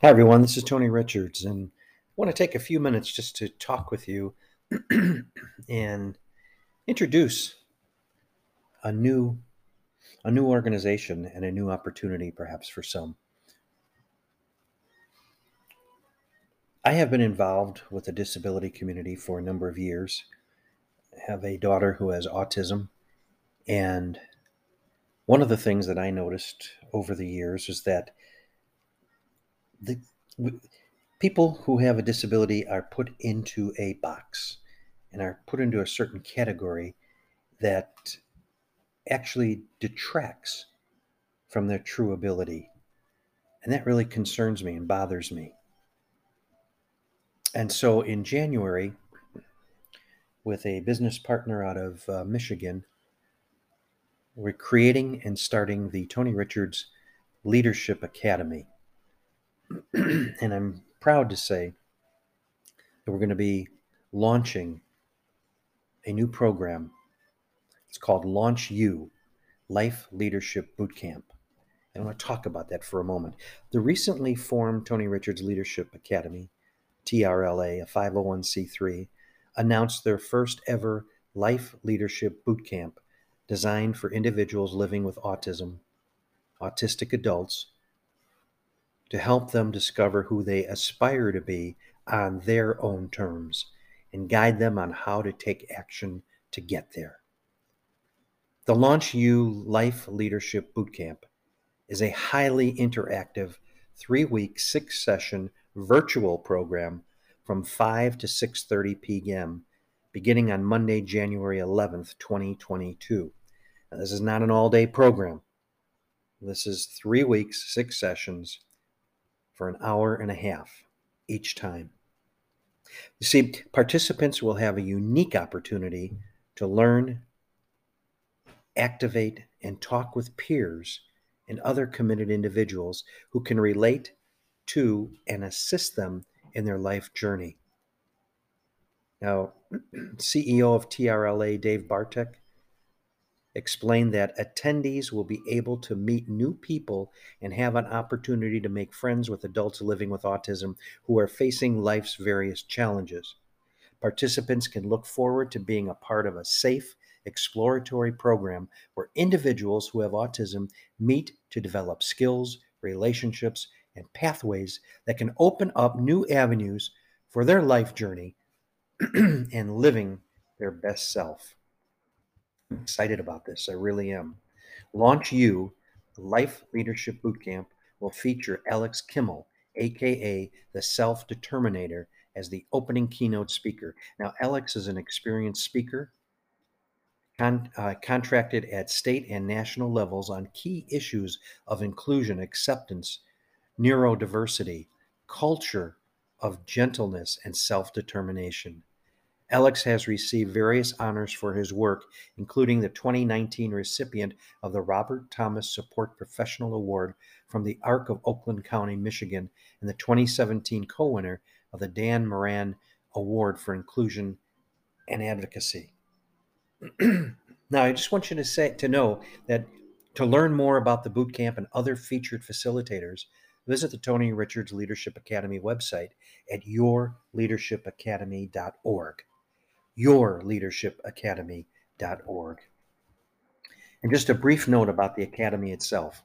Hi, everyone. This is Tony Richards, and I want to take a few minutes just to talk with you and introduce a new a new organization and a new opportunity perhaps for some. I have been involved with the disability community for a number of years. I have a daughter who has autism, and one of the things that I noticed over the years is that the people who have a disability are put into a box and are put into a certain category that actually detracts from their true ability. And that really concerns me and bothers me. And so in January, with a business partner out of uh, Michigan, we're creating and starting the Tony Richards Leadership Academy. and I'm proud to say that we're going to be launching a new program. It's called Launch You Life Leadership Bootcamp. I want to talk about that for a moment. The recently formed Tony Richards Leadership Academy, TRLA, a 501c3, announced their first ever Life Leadership Bootcamp designed for individuals living with autism, autistic adults, to help them discover who they aspire to be on their own terms and guide them on how to take action to get there. The Launch You Life Leadership Bootcamp is a highly interactive three week, six session virtual program from 5 to 6.30 p.m. beginning on Monday, January 11th, 2022. Now, this is not an all day program. This is three weeks, six sessions for an hour and a half each time. You see, participants will have a unique opportunity to learn, activate, and talk with peers and other committed individuals who can relate to and assist them in their life journey. Now, CEO of TRLA, Dave Bartek, explained that attendees will be able to meet new people and have an opportunity to make friends with adults living with autism who are facing life's various challenges. Participants can look forward to being a part of a safe, exploratory program where individuals who have autism meet to develop skills, relationships, and pathways that can open up new avenues for their life journey and living their best self excited about this. I really am. Launch You, Life Leadership Bootcamp, will feature Alex Kimmel, aka the Self Determinator, as the opening keynote speaker. Now, Alex is an experienced speaker, con- uh, contracted at state and national levels on key issues of inclusion, acceptance, neurodiversity, culture of gentleness, and self determination. Alex has received various honors for his work, including the 2019 recipient of the Robert Thomas Support Professional Award from the ARC of Oakland County, Michigan, and the 2017 co winner of the Dan Moran Award for Inclusion and Advocacy. now, I just want you to say to know that to learn more about the boot camp and other featured facilitators, visit the Tony Richards Leadership Academy website at yourleadershipacademy.org yourleadershipacademy.org. And just a brief note about the Academy itself.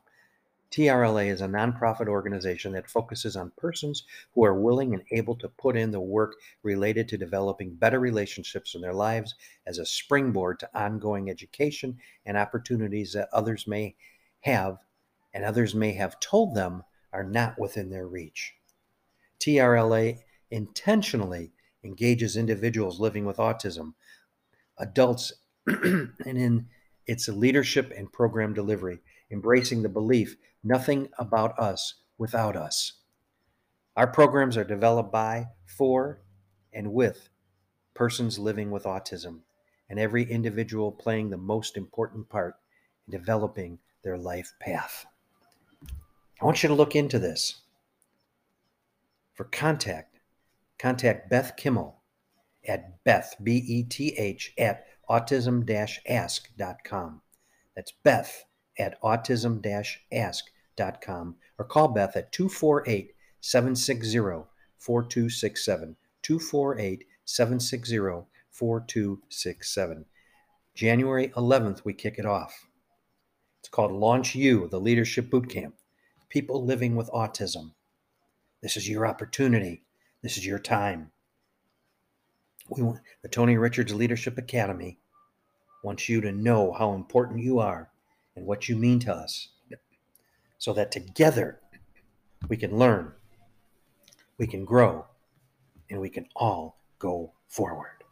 TRLA is a nonprofit organization that focuses on persons who are willing and able to put in the work related to developing better relationships in their lives as a springboard to ongoing education and opportunities that others may have and others may have told them are not within their reach. TRLA intentionally engages individuals living with autism, adults, and in its leadership and program delivery, embracing the belief nothing about us without us. Our programs are developed by, for, and with persons living with autism, and every individual playing the most important part in developing their life path. I want you to look into this. For contact, contact Beth Kimmel at Beth, B E T H, at autism ask.com. That's Beth at autism ask.com or call Beth at 248 760 4267. 248 760 4267. January 11th, we kick it off. It's called Launch You, the Leadership Bootcamp. People living with autism. This is your opportunity. This is your time. We want the Tony Richards Leadership Academy wants you to know how important you are and what you mean to us so that together we can learn, we can grow, and we can all go forward.